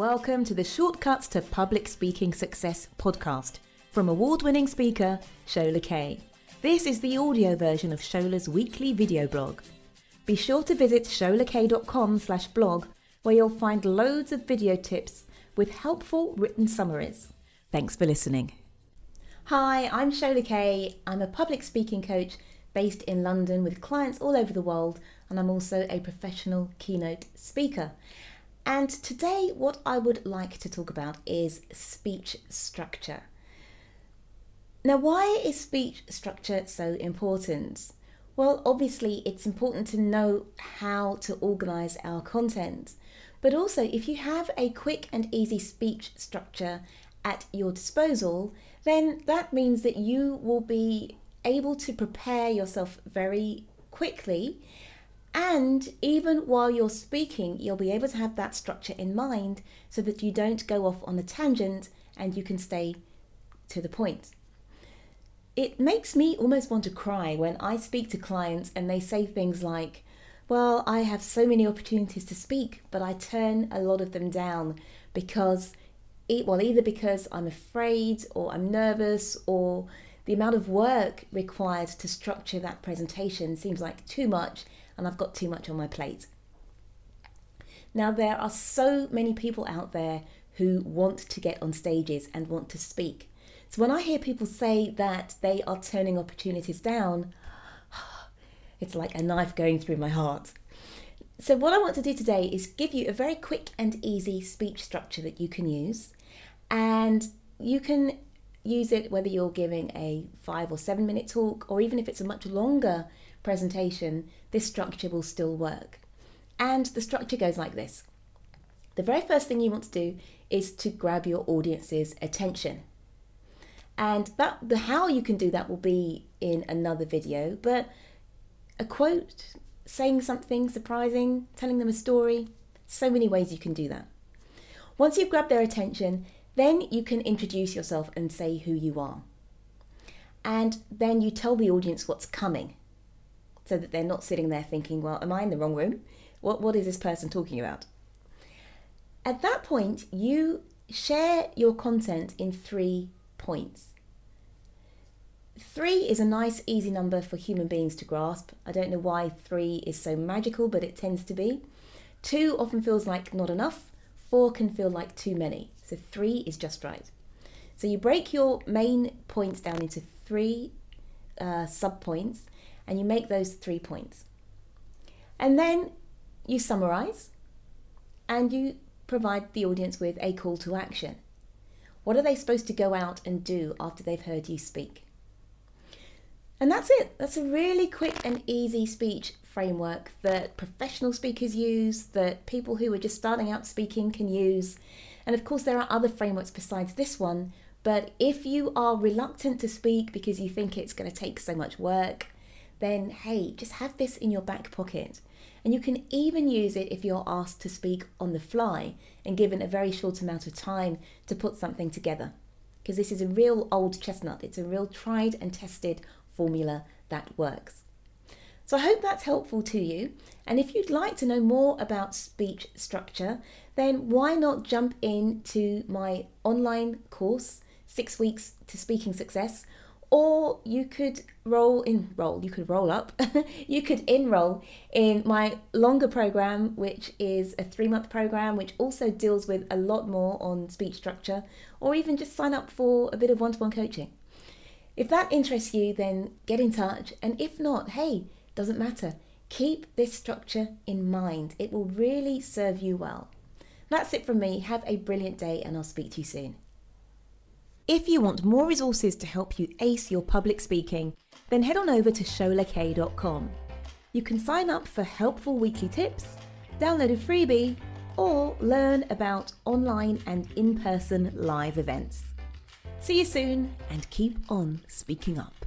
Welcome to the Shortcuts to Public Speaking Success podcast from award winning speaker Shola Kaye. This is the audio version of Shola's weekly video blog. Be sure to visit sholakaye.com slash blog where you'll find loads of video tips with helpful written summaries. Thanks for listening. Hi, I'm Shola Kaye. I'm a public speaking coach based in London with clients all over the world, and I'm also a professional keynote speaker. And today, what I would like to talk about is speech structure. Now, why is speech structure so important? Well, obviously, it's important to know how to organize our content. But also, if you have a quick and easy speech structure at your disposal, then that means that you will be able to prepare yourself very quickly and even while you're speaking, you'll be able to have that structure in mind so that you don't go off on a tangent and you can stay to the point. It makes me almost want to cry when I speak to clients and they say things like, Well, I have so many opportunities to speak, but I turn a lot of them down because, well, either because I'm afraid or I'm nervous or the amount of work required to structure that presentation seems like too much and I've got too much on my plate. Now, there are so many people out there who want to get on stages and want to speak. So, when I hear people say that they are turning opportunities down, it's like a knife going through my heart. So, what I want to do today is give you a very quick and easy speech structure that you can use. And you can use it whether you're giving a five or seven minute talk, or even if it's a much longer presentation, this structure will still work. And the structure goes like this. The very first thing you want to do is to grab your audience's attention. And that the how you can do that will be in another video, but a quote, saying something surprising, telling them a story, so many ways you can do that. Once you've grabbed their attention, then you can introduce yourself and say who you are. And then you tell the audience what's coming so that they're not sitting there thinking, well, am I in the wrong room? What, what is this person talking about? At that point, you share your content in three points. Three is a nice, easy number for human beings to grasp. I don't know why three is so magical, but it tends to be. Two often feels like not enough. Four can feel like too many. So three is just right. So you break your main points down into three uh, sub points and you make those three points. And then you summarize and you provide the audience with a call to action. What are they supposed to go out and do after they've heard you speak? And that's it. That's a really quick and easy speech framework that professional speakers use, that people who are just starting out speaking can use. And of course, there are other frameworks besides this one. But if you are reluctant to speak because you think it's going to take so much work, then hey, just have this in your back pocket. And you can even use it if you're asked to speak on the fly and given a very short amount of time to put something together. Because this is a real old chestnut, it's a real tried and tested formula that works. So I hope that's helpful to you. And if you'd like to know more about speech structure, then why not jump into my online course, Six Weeks to Speaking Success, or you could roll in roll you could roll up. You could enroll in my longer program which is a three month program which also deals with a lot more on speech structure or even just sign up for a bit of one-to-one coaching. If that interests you then get in touch. And if not hey doesn't matter keep this structure in mind it will really serve you well that's it from me have a brilliant day and i'll speak to you soon if you want more resources to help you ace your public speaking, then head on over to sholakaye.com. You can sign up for helpful weekly tips, download a freebie, or learn about online and in person live events. See you soon and keep on speaking up.